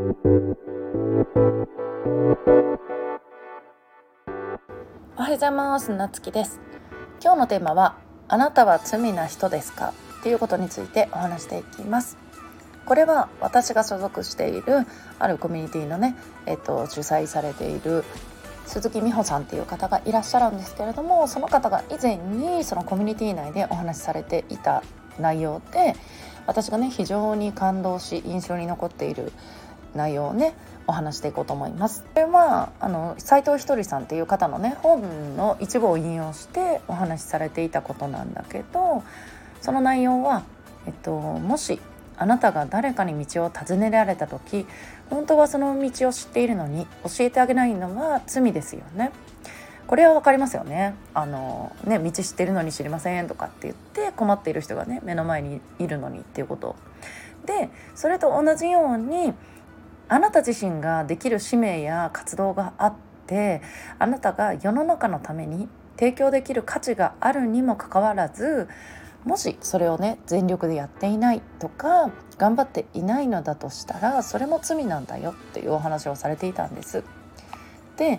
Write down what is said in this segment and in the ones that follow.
おはようございます。なつきです。今日のテーマはあなたは罪な人ですか？っていうことについてお話していきます。これは私が所属しているあるコミュニティのね、えっと、主催されている鈴木美穂さんっていう方がいらっしゃるんですけれどもその方が以前にそのコミュニティ内でお話しされていた内容で私がね非常に感動し印象に残っている内容をねお話していこうと思います。これはあの斉藤ひとりさんっていう方のね本の一部を引用してお話しされていたことなんだけどその内容は、えっと、もしあなたが誰かに道を尋ねられた時本当はその道を知っているのに教えてあげないのは罪ですよね。これは分かりますよねあのね道知ってるのに知りませんとかって言って困っている人がね目の前にいるのにっていうことでそれと同じようにあなた自身ができる使命や活動があってあなたが世の中のために提供できる価値があるにもかかわらずもしそれをね全力でやっていないとか頑張っていないのだとしたらそれも罪なんだよっていうお話をされていたんです。で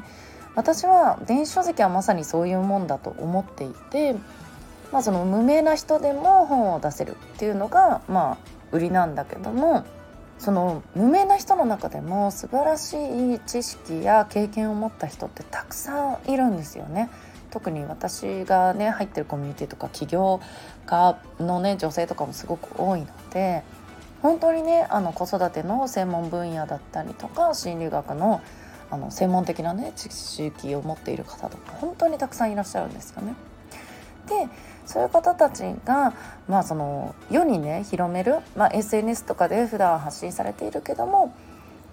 私は電子書籍はまさにそういうもんだと思っていて、まあ、その無名な人でも本を出せるっていうのがまあ売りなんだけどもその無名な人の中でも素晴らしい知識や経験を持った人ってたくさんいるんですよね。特に私がね入ってるコミュニティとか起業家のね女性とかもすごく多いので本当にねあの子育ての専門分野だったりとか心理学のあの専門的なね知識を持っている方とか本当にたくさんいらっしゃるんですよね。でそういう方たちが、まあ、その世にね広める、まあ、SNS とかで普段発信されているけども、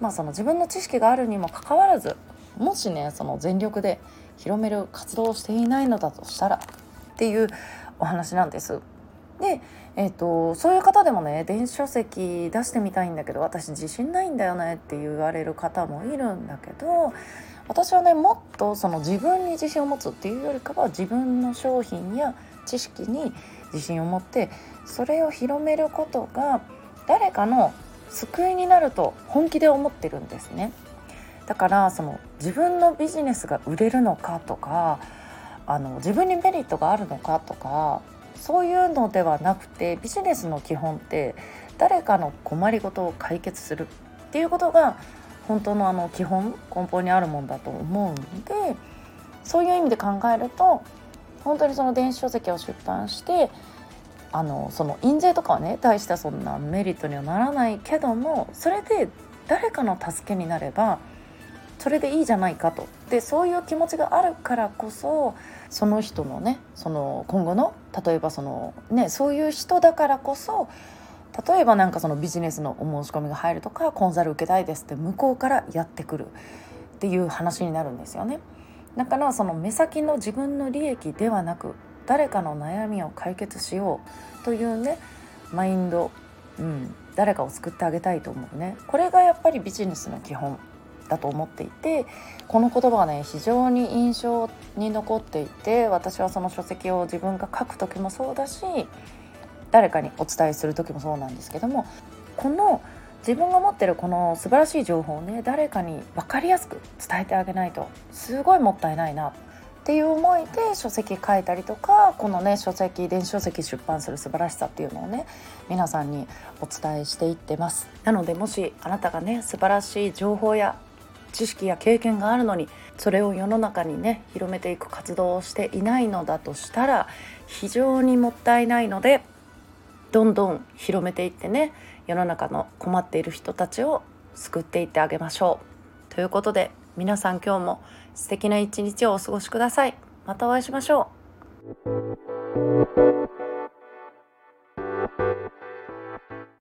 まあ、その自分の知識があるにもかかわらずもしねその全力で広める活動をしていないのだとしたらっていうお話なんです。で、えーと、そういう方でもね電子書籍出してみたいんだけど私自信ないんだよねって言われる方もいるんだけど私はねもっとその自分に自信を持つっていうよりかは自分の商品や知識に自信を持ってそれを広めることが誰かの救いになると本気で思ってるんですね。だからその自分のビジネスが売れるのかとかあの自分にメリットがあるのかとかそういうのではなくてビジネスの基本って誰かの困りごとを解決するっていうことが本当のあの基本根本にあるもんだと思うんでそういう意味で考えると本当にその電子書籍を出版してあのその印税とかはね大したそんなメリットにはならないけどもそれで誰かの助けになればそれでいいじゃないかと。でそういう気持ちがあるからこそその人のねその今後の例えばそのねそういう人だからこそ例えばなんかそのビジネスのお申し込みが入るとかコンサル受けたいですって向こうからやってくるっていう話になるんですよね。だからその目先の自分の利益ではなく誰かの悩みを解決しようというねマインド、うん、誰かを救ってあげたいと思うねこれがやっぱりビジネスの基本だと思っていてこの言葉がね非常に印象に残っていて私はその書籍を自分が書く時もそうだし誰かにお伝えする時もそうなんですけどもこの自分が持ってるこの素晴らしい情報をね誰かに分かりやすく伝えてあげないとすごいもったいないなっていう思いで書籍書いたりとかこのね書籍電子書籍出版する素晴らしさっていうのをね皆さんにお伝えしていってます。なのでもしあなたがね素晴らしい情報や知識や経験があるのにそれを世の中にね広めていく活動をしていないのだとしたら非常にもったいないのでどんどん広めていってね世の中の困っている人たちを救っていってあげましょう。ということで皆さん今日も素敵な一日をお過ごしください。またお会いしましょう。